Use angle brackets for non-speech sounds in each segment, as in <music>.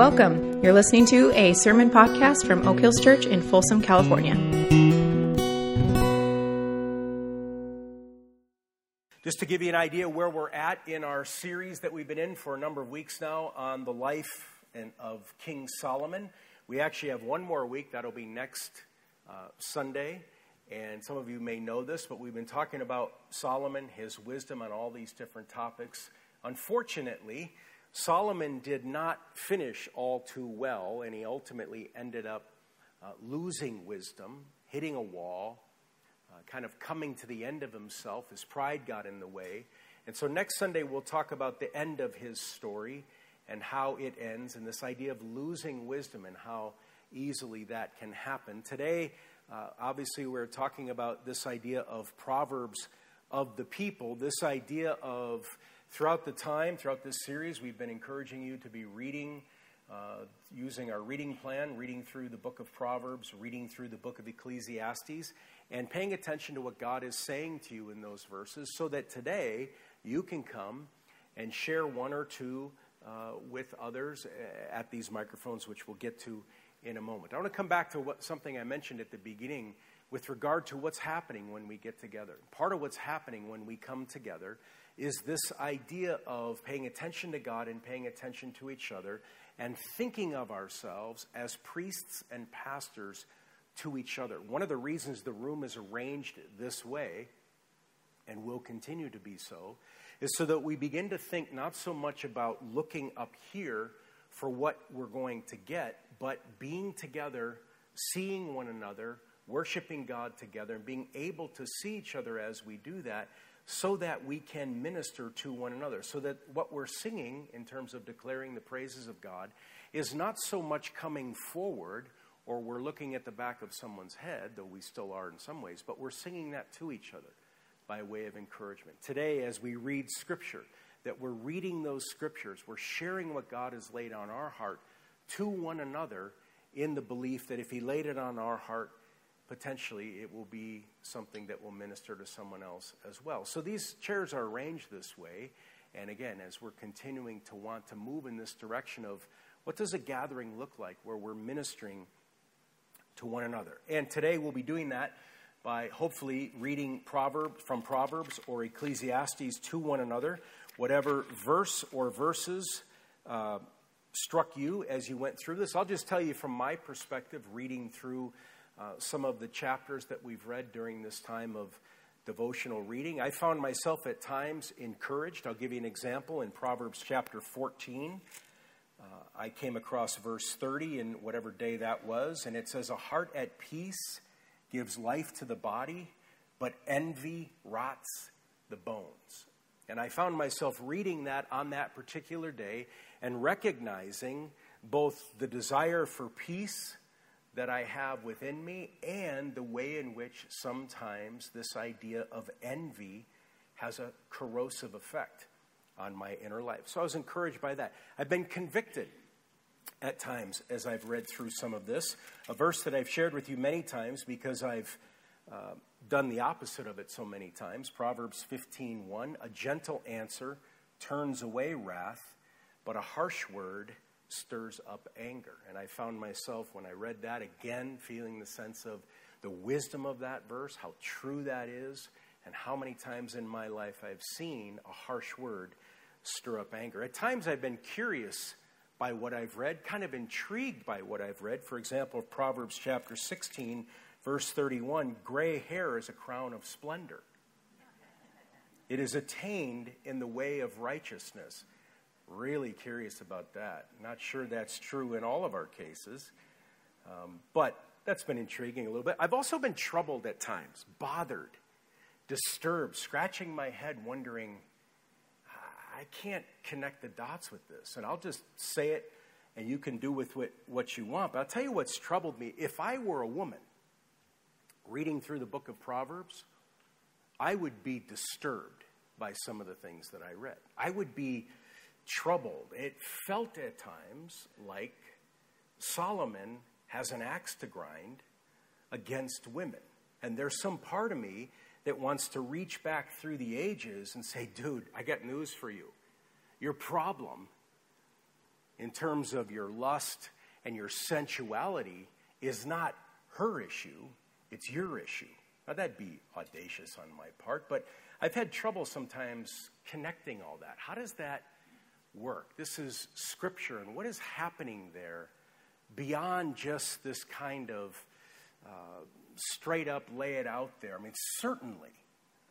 Welcome. You're listening to a sermon podcast from Oak Hills Church in Folsom, California. Just to give you an idea where we're at in our series that we've been in for a number of weeks now on the life and of King Solomon, we actually have one more week. That'll be next uh, Sunday. And some of you may know this, but we've been talking about Solomon, his wisdom on all these different topics. Unfortunately, Solomon did not finish all too well, and he ultimately ended up uh, losing wisdom, hitting a wall, uh, kind of coming to the end of himself. His pride got in the way. And so next Sunday, we'll talk about the end of his story and how it ends, and this idea of losing wisdom and how easily that can happen. Today, uh, obviously, we're talking about this idea of Proverbs of the people, this idea of Throughout the time, throughout this series, we've been encouraging you to be reading, uh, using our reading plan, reading through the book of Proverbs, reading through the book of Ecclesiastes, and paying attention to what God is saying to you in those verses so that today you can come and share one or two uh, with others uh, at these microphones, which we'll get to in a moment. I want to come back to what, something I mentioned at the beginning with regard to what's happening when we get together. Part of what's happening when we come together is this idea of paying attention to God and paying attention to each other and thinking of ourselves as priests and pastors to each other. One of the reasons the room is arranged this way, and will continue to be so, is so that we begin to think not so much about looking up here for what we're going to get, but being together, seeing one another, worshiping God together, and being able to see each other as we do that so that we can minister to one another. So that what we're singing in terms of declaring the praises of God is not so much coming forward or we're looking at the back of someone's head, though we still are in some ways, but we're singing that to each other by way of encouragement. Today, as we read Scripture, that we're reading those Scriptures, we're sharing what God has laid on our heart to one another in the belief that if He laid it on our heart, potentially it will be something that will minister to someone else as well. So these chairs are arranged this way. And again, as we're continuing to want to move in this direction of what does a gathering look like where we're ministering to one another. And today we'll be doing that by hopefully reading Proverbs from Proverbs or Ecclesiastes to one another, whatever verse or verses uh, struck you as you went through this. I'll just tell you from my perspective, reading through uh, some of the chapters that we've read during this time of devotional reading. I found myself at times encouraged. I'll give you an example in Proverbs chapter 14. Uh, I came across verse 30 in whatever day that was, and it says, A heart at peace gives life to the body, but envy rots the bones. And I found myself reading that on that particular day and recognizing both the desire for peace that I have within me and the way in which sometimes this idea of envy has a corrosive effect on my inner life. So I was encouraged by that. I've been convicted at times as I've read through some of this. A verse that I've shared with you many times because I've uh, done the opposite of it so many times. Proverbs 15:1, a gentle answer turns away wrath, but a harsh word stirs up anger. And I found myself, when I read that again, feeling the sense of the wisdom of that verse, how true that is, and how many times in my life I've seen a harsh word stir up anger. At times I've been curious by what I've read, kind of intrigued by what I've read. For example, Proverbs chapter 16, verse 31 gray hair is a crown of splendor. It is attained in the way of righteousness. Really curious about that. Not sure that's true in all of our cases, um, but that's been intriguing a little bit. I've also been troubled at times, bothered, disturbed, scratching my head, wondering, I can't connect the dots with this. And I'll just say it, and you can do with what, what you want. But I'll tell you what's troubled me. If I were a woman reading through the book of Proverbs, I would be disturbed by some of the things that I read. I would be troubled. It felt at times like Solomon has an axe to grind against women. And there's some part of me that wants to reach back through the ages and say, dude, I got news for you. Your problem in terms of your lust and your sensuality is not her issue, it's your issue. Now, that'd be audacious on my part, but I've had trouble sometimes connecting all that. How does that work? This is scripture, and what is happening there beyond just this kind of uh, straight up lay it out there? I mean, certainly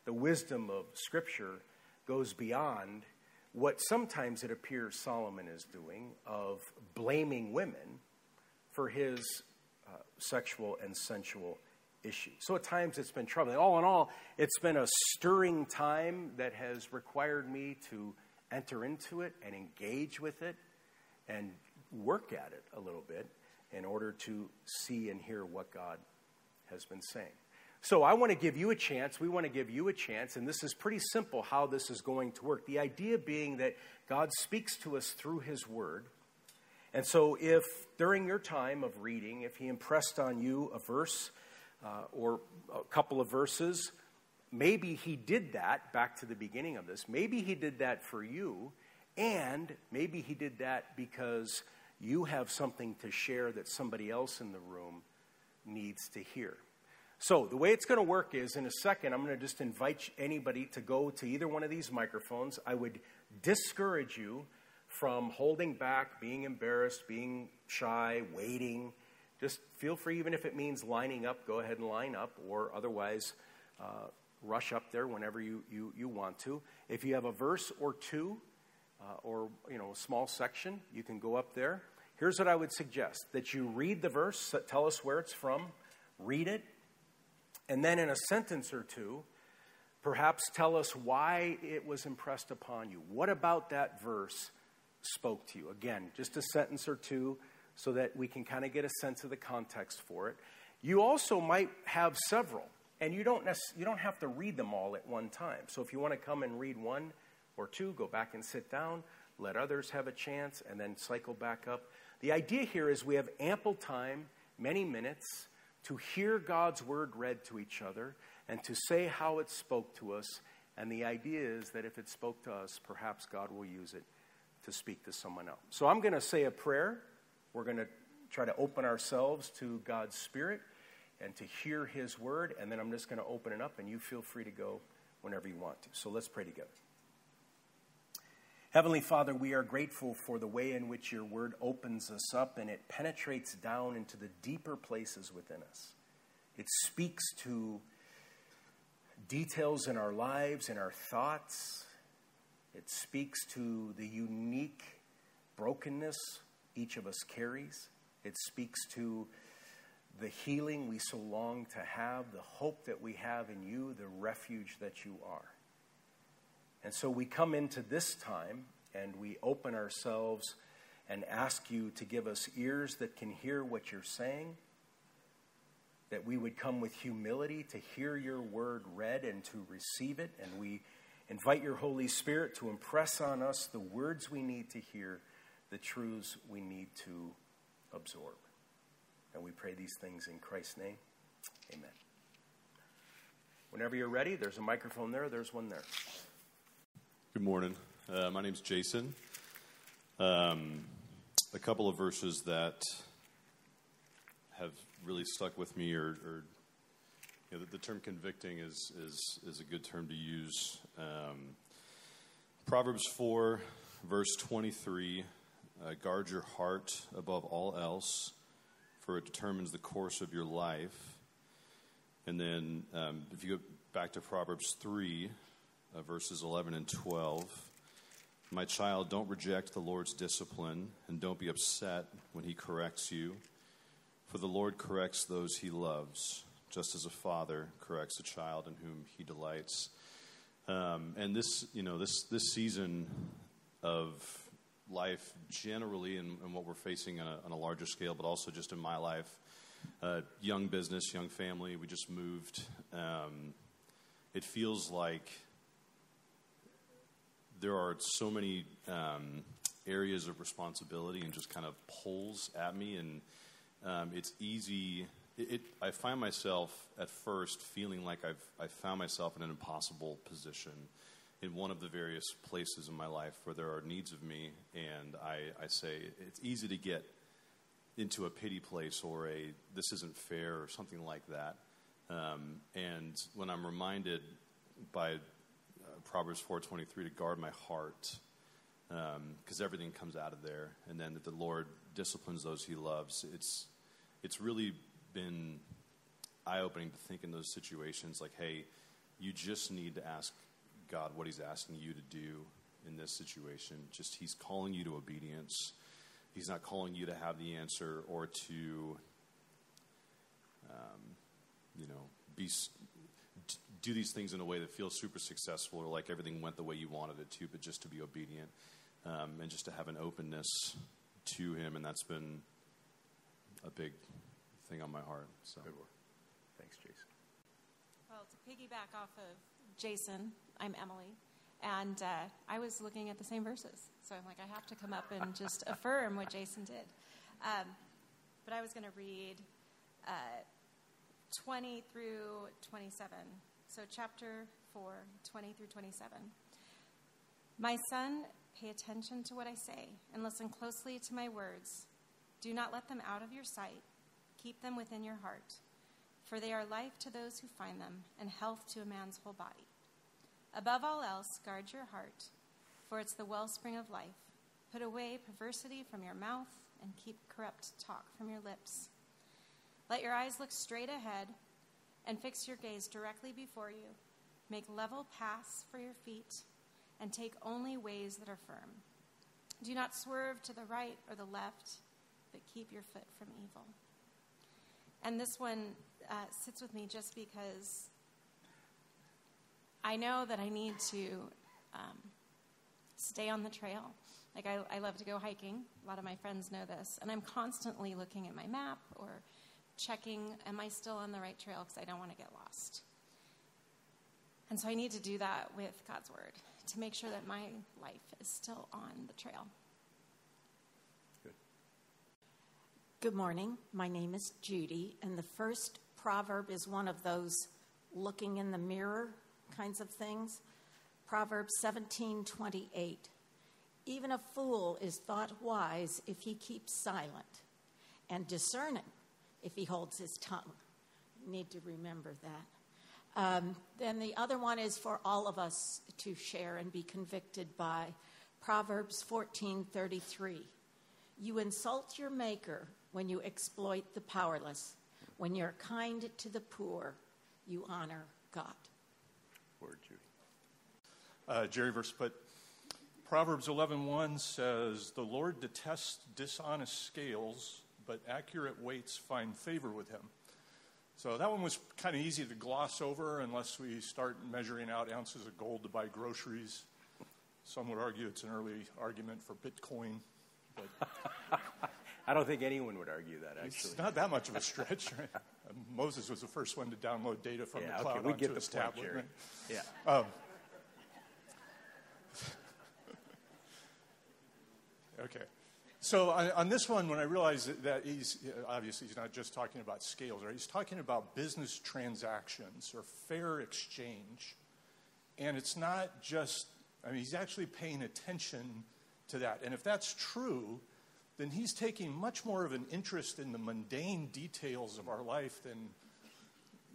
the wisdom of scripture goes beyond what sometimes it appears Solomon is doing of blaming women for his uh, sexual and sensual issues. So at times it's been troubling. All in all, it's been a stirring time that has required me to enter into it and engage with it and work at it a little bit in order to see and hear what God has been saying. So I want to give you a chance. We want to give you a chance, and this is pretty simple how this is going to work. The idea being that God speaks to us through His Word. And so, if during your time of reading, if He impressed on you a verse uh, or a couple of verses, maybe He did that back to the beginning of this. Maybe He did that for you, and maybe He did that because you have something to share that somebody else in the room needs to hear. So, the way it's going to work is in a second, I'm going to just invite anybody to go to either one of these microphones. I would discourage you from holding back, being embarrassed, being shy, waiting. Just feel free, even if it means lining up, go ahead and line up, or otherwise, uh, rush up there whenever you, you, you want to. If you have a verse or two, uh, or you know, a small section, you can go up there. Here's what I would suggest that you read the verse, tell us where it's from, read it, and then in a sentence or two, perhaps tell us why it was impressed upon you. What about that verse spoke to you? Again, just a sentence or two so that we can kind of get a sense of the context for it. You also might have several, and you don't, nec- you don't have to read them all at one time. So if you want to come and read one or two, go back and sit down, let others have a chance, and then cycle back up. The idea here is we have ample time, many minutes to hear God's word read to each other and to say how it spoke to us. And the idea is that if it spoke to us, perhaps God will use it to speak to someone else. So I'm going to say a prayer. We're going to try to open ourselves to God's Spirit and to hear His word. And then I'm just going to open it up, and you feel free to go whenever you want to. So let's pray together. Heavenly Father, we are grateful for the way in which your word opens us up and it penetrates down into the deeper places within us. It speaks to details in our lives, in our thoughts. It speaks to the unique brokenness each of us carries. It speaks to the healing we so long to have, the hope that we have in you, the refuge that you are. And so we come into this time and we open ourselves and ask you to give us ears that can hear what you're saying, that we would come with humility to hear your word read and to receive it. And we invite your Holy Spirit to impress on us the words we need to hear, the truths we need to absorb. And we pray these things in Christ's name. Amen. Whenever you're ready, there's a microphone there, there's one there. Good morning. Uh, my name's Jason. Um, a couple of verses that have really stuck with me, or, or you know, the, the, term convicting is, is, is a good term to use. Um, Proverbs 4, verse 23 uh, guard your heart above all else, for it determines the course of your life. And then um, if you go back to Proverbs 3, uh, verses 11 and 12. My child, don't reject the Lord's discipline and don't be upset when he corrects you. For the Lord corrects those he loves, just as a father corrects a child in whom he delights. Um, and this, you know, this, this season of life generally and, and what we're facing on a, on a, larger scale, but also just in my life, uh, young business, young family, we just moved. Um, it feels like there are so many um, areas of responsibility and just kind of pulls at me, and um, it's easy. It, it, I find myself at first feeling like I've I found myself in an impossible position, in one of the various places in my life where there are needs of me, and I, I say it's easy to get into a pity place or a this isn't fair or something like that. Um, and when I'm reminded by uh, Proverbs 4:23 to guard my heart, because um, everything comes out of there, and then that the Lord disciplines those He loves. It's it's really been eye opening to think in those situations like, hey, you just need to ask God what He's asking you to do in this situation. Just He's calling you to obedience. He's not calling you to have the answer or to, um, you know, be do these things in a way that feels super successful or like everything went the way you wanted it to, but just to be obedient um, and just to have an openness to Him, and that's been a big thing on my heart. So. Good work. Thanks, Jason. Well, to piggyback off of Jason, I'm Emily, and uh, I was looking at the same verses, so I'm like, I have to come up and just <laughs> affirm what Jason did. Um, but I was going to read uh, 20 through 27. So, chapter 4, 20 through 27. My son, pay attention to what I say and listen closely to my words. Do not let them out of your sight, keep them within your heart, for they are life to those who find them and health to a man's whole body. Above all else, guard your heart, for it's the wellspring of life. Put away perversity from your mouth and keep corrupt talk from your lips. Let your eyes look straight ahead and fix your gaze directly before you. Make level paths for your feet and take only ways that are firm. Do not swerve to the right or the left, but keep your foot from evil. And this one uh, sits with me just because I know that I need to um, stay on the trail. Like, I, I love to go hiking. A lot of my friends know this. And I'm constantly looking at my map or checking, am I still on the right trail? Because I don't want to get lost. And so I need to do that with God's Word to make sure that my life is still on the trail. Good. Good morning. My name is Judy, and the first proverb is one of those looking in the mirror kinds of things. Proverbs 17:28. Even a fool is thought wise if he keeps silent, and discerning if he holds his tongue. You need to remember that. Um, then the other one is for all of us to share and be convicted by Proverbs 14:33. You insult your maker when you exploit the powerless. When you're kind to the poor, you honor God. Word, Judy. Uh, Jerry verse, but Proverbs 11:1 says, "The Lord detests dishonest scales, but accurate weights find favor with him." So that one was kind of easy to gloss over unless we start measuring out ounces of gold to buy groceries. Some would argue it's an early argument for Bitcoin, but <laughs> I don't think anyone would argue that. Actually, it's not that much of a stretch. <laughs> Right? Moses was the first one to download data from yeah, the cloud okay, we onto get the his point, tablet. Right? Yeah. Um, <laughs> okay. So on, on, this one, when I realized that he's obviously he's not just talking about scales, right? He's talking about business transactions or fair exchange, and it's not just. I mean, he's actually paying attention to that, and if that's true, then he's taking much more of an interest in the mundane details of our life than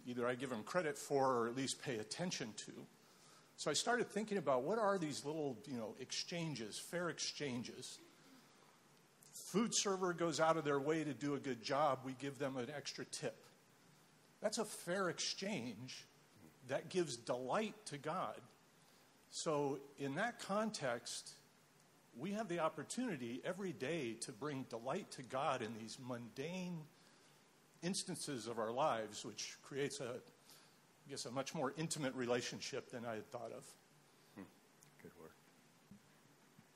either I give him credit for or at least pay attention to. So I started thinking about what are these little, you know, exchanges, fair exchanges food server goes out of their way to do a good job, we give them an extra tip. That's a fair exchange that gives delight to God. So, in that context, we have the opportunity every day to bring delight to God in these mundane instances of our lives, which creates a, I guess, a much more intimate relationship than I had thought of. Good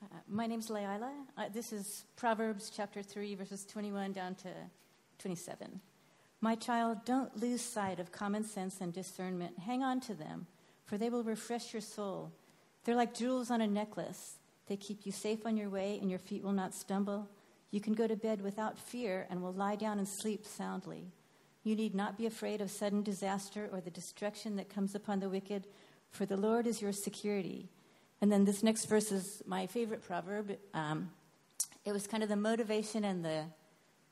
Uh, my name is Leila. Uh, this is Proverbs chapter 3, verses 21 down to 27. My child, don't lose sight of common sense and discernment. Hang on to them, for they will refresh your soul. They're like jewels on a necklace. They keep you safe on your way, and your feet will not stumble. You can go to bed without fear and will lie down and sleep soundly. You need not be afraid of sudden disaster or the destruction that comes upon the wicked, for the Lord is your security. And then this next verse is my favorite proverb. Um, it was kind of the motivation and the,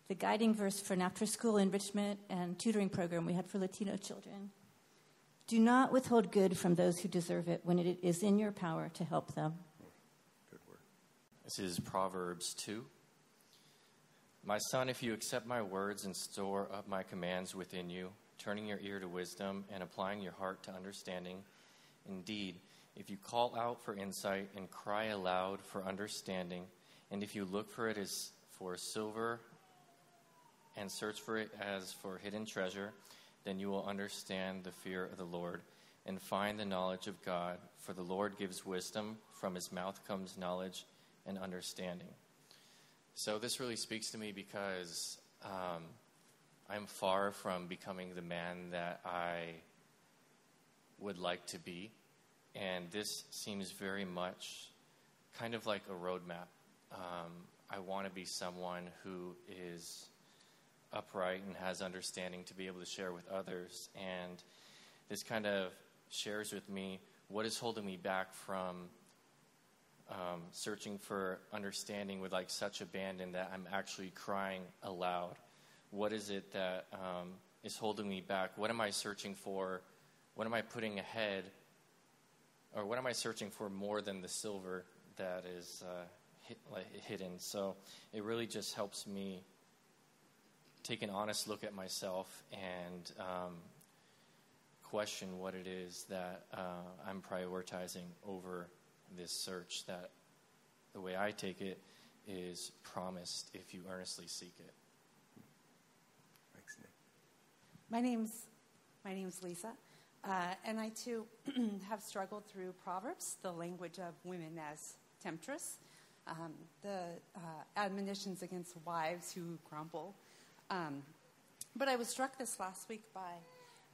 the guiding verse for an after school enrichment and tutoring program we had for Latino children. Do not withhold good from those who deserve it when it is in your power to help them. This is Proverbs 2. My son, if you accept my words and store up my commands within you, turning your ear to wisdom and applying your heart to understanding, indeed, if you call out for insight and cry aloud for understanding, and if you look for it as for silver and search for it as for hidden treasure, then you will understand the fear of the Lord and find the knowledge of God. For the Lord gives wisdom, from his mouth comes knowledge and understanding. So, this really speaks to me because um, I'm far from becoming the man that I would like to be. And this seems very much kind of like a roadmap. Um, I want to be someone who is upright and has understanding to be able to share with others. And this kind of shares with me what is holding me back from um, searching for understanding with like such abandon that I'm actually crying aloud. What is it that um, is holding me back? What am I searching for? What am I putting ahead? Or what am I searching for more than the silver that is uh, hit, like, hidden? So it really just helps me take an honest look at myself and um, question what it is that uh, I'm prioritizing over this search that the way I take it is promised if you earnestly seek it. Thanks, Nick. My name's my name's Lisa, uh, and I too <clears throat> have struggled through Proverbs, the language of women as temptress, um, the uh, admonitions against wives who grumble, um, but I was struck this last week by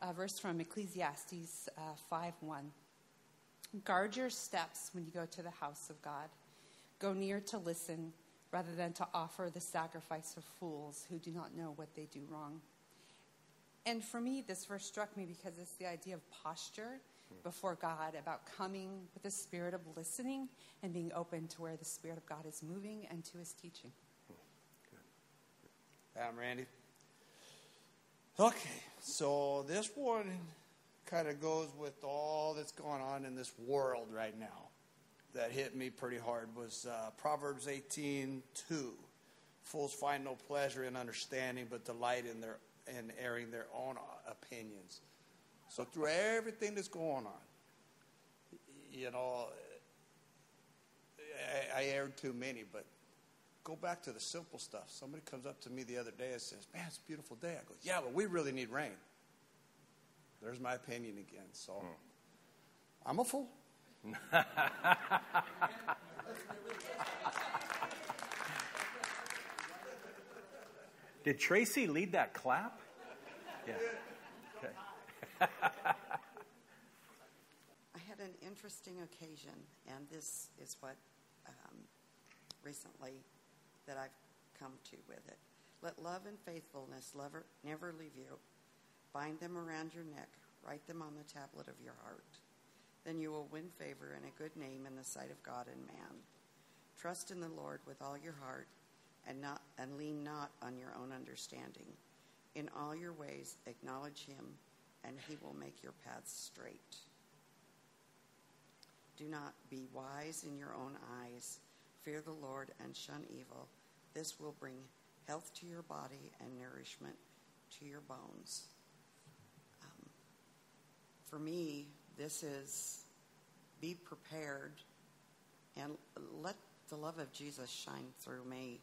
a verse from Ecclesiastes uh, 5 1. Guard your steps when you go to the house of God. Go near to listen rather than to offer the sacrifice of fools who do not know what they do wrong. And for me, this verse struck me because it's the idea of posture before God, about coming with a spirit of listening and being open to where the Spirit of God is moving and to his teaching. Hmm. I'm Randy. Okay, so this one kind of goes with all that's going on in this world right now. That hit me pretty hard was uh, Proverbs 18 2. Fools find no pleasure in understanding, but delight in their in airing their own opinions. So through everything that's going on, you know, I, I aired too many, but go back to the simple stuff. Somebody comes up to me the other day and says, Man, it's a beautiful day. I go, Yeah, but we really need rain. There's my opinion again. So I'm a fool. <laughs> Did Tracy lead that clap? Yeah. Okay. <laughs> I had an interesting occasion, and this is what um, recently that I've come to with it. Let love and faithfulness never, never leave you. Bind them around your neck, write them on the tablet of your heart. Then you will win favor and a good name in the sight of God and man. Trust in the Lord with all your heart and not and lean not on your own understanding. In all your ways acknowledge him and he will make your paths straight. Do not be wise in your own eyes. Fear the Lord and shun evil. This will bring health to your body and nourishment to your bones. For me, this is be prepared and let the love of Jesus shine through me.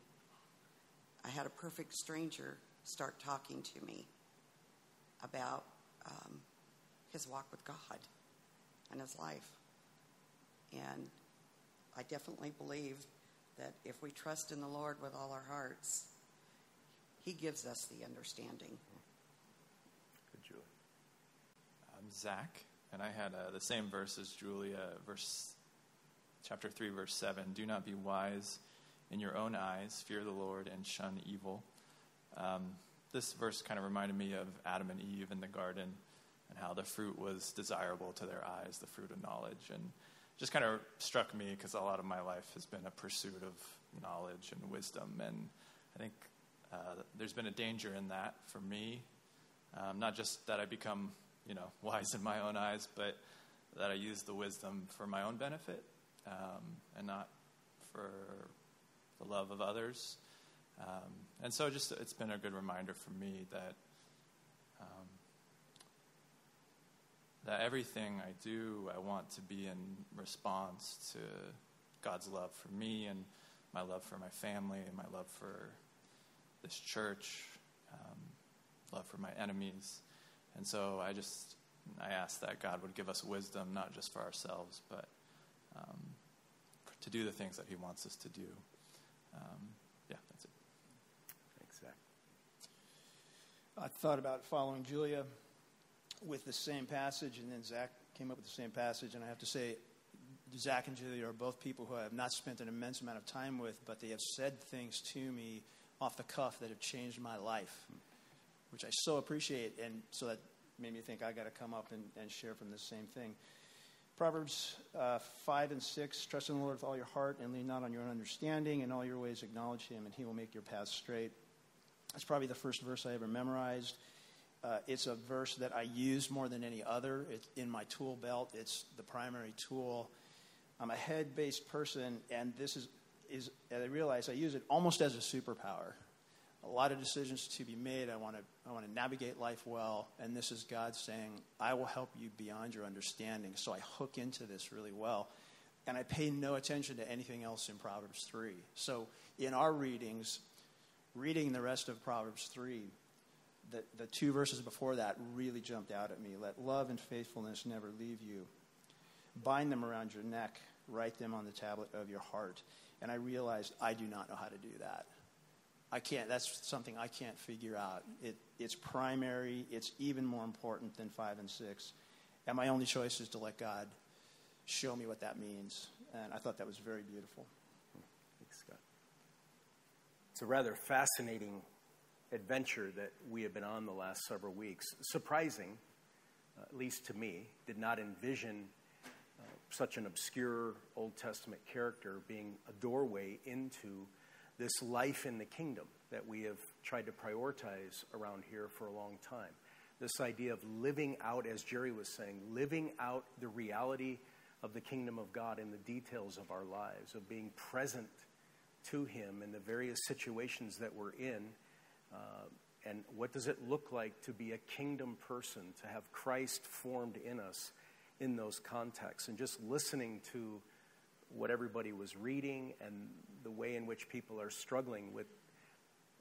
I had a perfect stranger start talking to me about um, his walk with God and his life. And I definitely believe that if we trust in the Lord with all our hearts, He gives us the understanding. Good, Julie. I'm Zach, and I had uh, the same verse as Julia, verse chapter three, verse seven. Do not be wise in your own eyes. Fear the Lord and shun evil. Um, this verse kind of reminded me of Adam and Eve in the garden and how the fruit was desirable to their eyes, the fruit of knowledge. And just kind of struck me because a lot of my life has been a pursuit of knowledge and wisdom. And I think uh, there's been a danger in that for me. Um, not just that I become, you know, <laughs> wise in my own eyes, but that I use the wisdom for my own benefit um, and not for the love of others. Um, and so, just it's been a good reminder for me that um, that everything I do, I want to be in response to God's love for me and my love for my family and my love for this church, um, love for my enemies. And so I just I ask that God would give us wisdom, not just for ourselves, but um, to do the things that He wants us to do. Um, yeah, that's it. Thanks, Zach. I thought about following Julia with the same passage, and then Zach came up with the same passage. And I have to say, Zach and Julia are both people who I have not spent an immense amount of time with, but they have said things to me off the cuff that have changed my life, which I so appreciate. And so that made me think I got to come up and, and, share from the same thing. Proverbs uh, 5 and 6 Trust in the Lord with all your heart and lean not on your own understanding. In all your ways, acknowledge him, and he will make your path straight. That's probably the first verse I ever memorized. Uh, it's a verse that I use more than any other. It's in my tool belt, it's the primary tool. I'm a head based person, and this is, is, I realize I use it almost as a superpower. A lot of decisions to be made. I want to, I want to navigate life well, and this is God saying, I will help you beyond your understanding. So I hook into this really well. And I pay no attention to anything else in Proverbs 3. So in our readings, reading the rest of Proverbs 3, the, the two verses before that really jumped out at me. Let love and faithfulness never leave you. Bind them around your neck, write them on the tablet of your heart. And I realized I do not know how to do that. I can't, that's something I can't figure out. It, it's primary, it's even more important than five and six. And my only choice is to let God show me what that means. And I thought that was very beautiful. Thanks, Scott. It's a rather fascinating adventure that we have been on the last several weeks. Surprising, uh, at least to me, did not envision uh, such an obscure Old Testament character being a doorway into this life in the kingdom that we have tried to prioritize around here for a long time. This idea of living out, as Jerry was saying, living out the reality of the kingdom of God in the details of our lives, of being present to Him in the various situations that we're in uh, and what does it look like to be a kingdom person, to have Christ formed in us in those contexts? And just listening to what everybody was reading and the way in which people are struggling with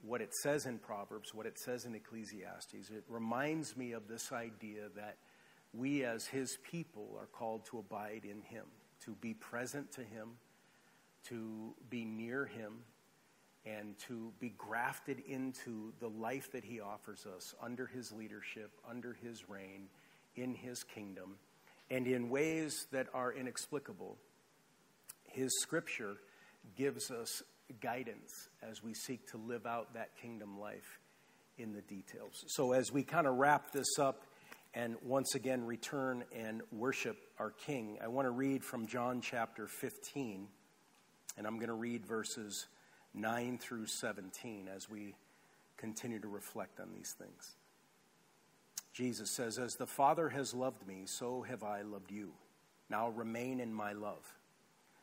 what it says in Proverbs, what it says in Ecclesiastes, it reminds me of this idea that we as his people are called to abide in him, to be present to him, to be near him, and to be grafted into the life that he offers us under his leadership, under his reign, in his kingdom, and in ways that are inexplicable. His scripture gives us guidance as we seek to live out that kingdom life in the details. So, as we kind of wrap this up and once again return and worship our King, I want to read from John chapter 15, and I'm going to read verses 9 through 17 as we continue to reflect on these things. Jesus says, As the Father has loved me, so have I loved you. Now remain in my love.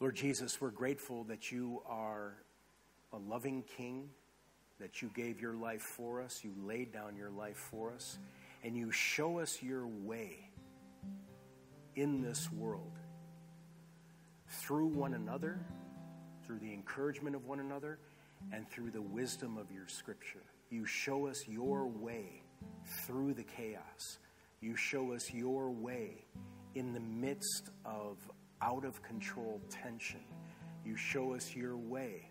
Lord Jesus, we're grateful that you are a loving king, that you gave your life for us, you laid down your life for us, and you show us your way in this world through one another, through the encouragement of one another, and through the wisdom of your scripture. You show us your way through the chaos. You show us your way in the midst of out of control tension. You show us your way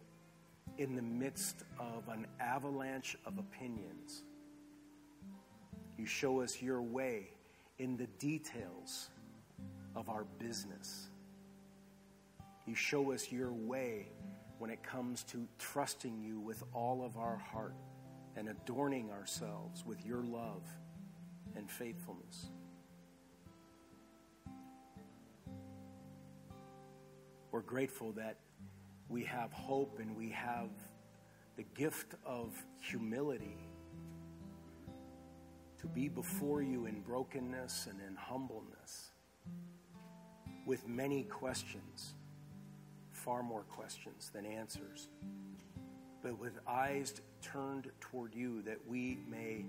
in the midst of an avalanche of opinions. You show us your way in the details of our business. You show us your way when it comes to trusting you with all of our heart and adorning ourselves with your love and faithfulness. We're grateful that we have hope and we have the gift of humility to be before you in brokenness and in humbleness with many questions, far more questions than answers, but with eyes turned toward you that we may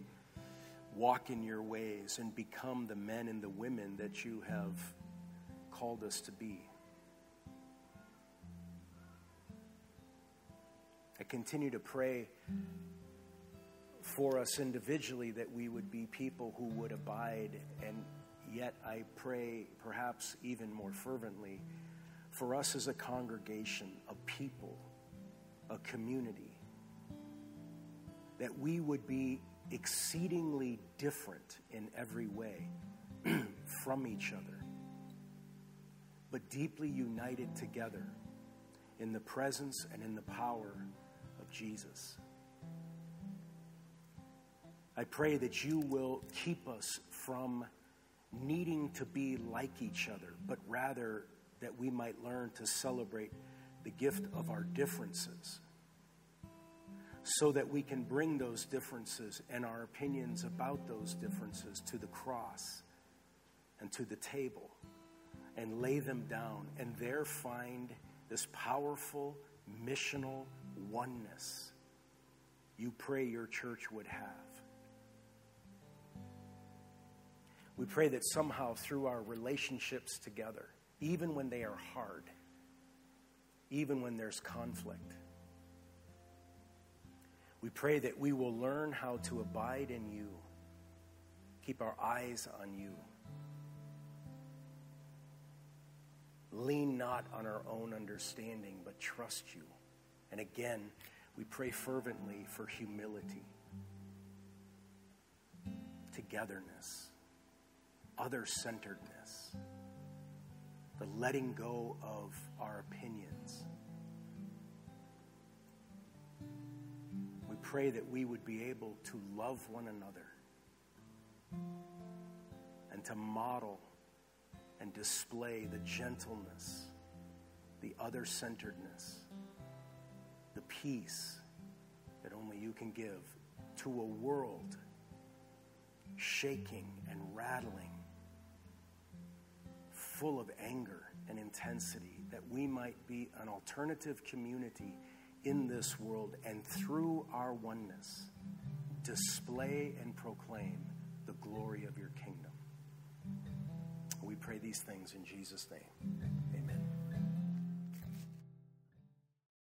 walk in your ways and become the men and the women that you have called us to be. Continue to pray for us individually that we would be people who would abide, and yet I pray perhaps even more fervently for us as a congregation, a people, a community, that we would be exceedingly different in every way <clears throat> from each other, but deeply united together in the presence and in the power Jesus. I pray that you will keep us from needing to be like each other, but rather that we might learn to celebrate the gift of our differences so that we can bring those differences and our opinions about those differences to the cross and to the table and lay them down and there find this powerful missional oneness you pray your church would have. We pray that somehow through our relationships together, even when they are hard, even when there's conflict, we pray that we will learn how to abide in you, keep our eyes on you, lean not on our own understanding, but trust you. And again, we pray fervently for humility, togetherness, other centeredness, the letting go of our opinions. We pray that we would be able to love one another and to model and display the gentleness, the other centeredness the peace that only you can give to a world shaking and rattling, full of anger and intensity, that we might be an alternative community in this world and through our oneness display and proclaim the glory of your kingdom. We pray these things in Jesus' name.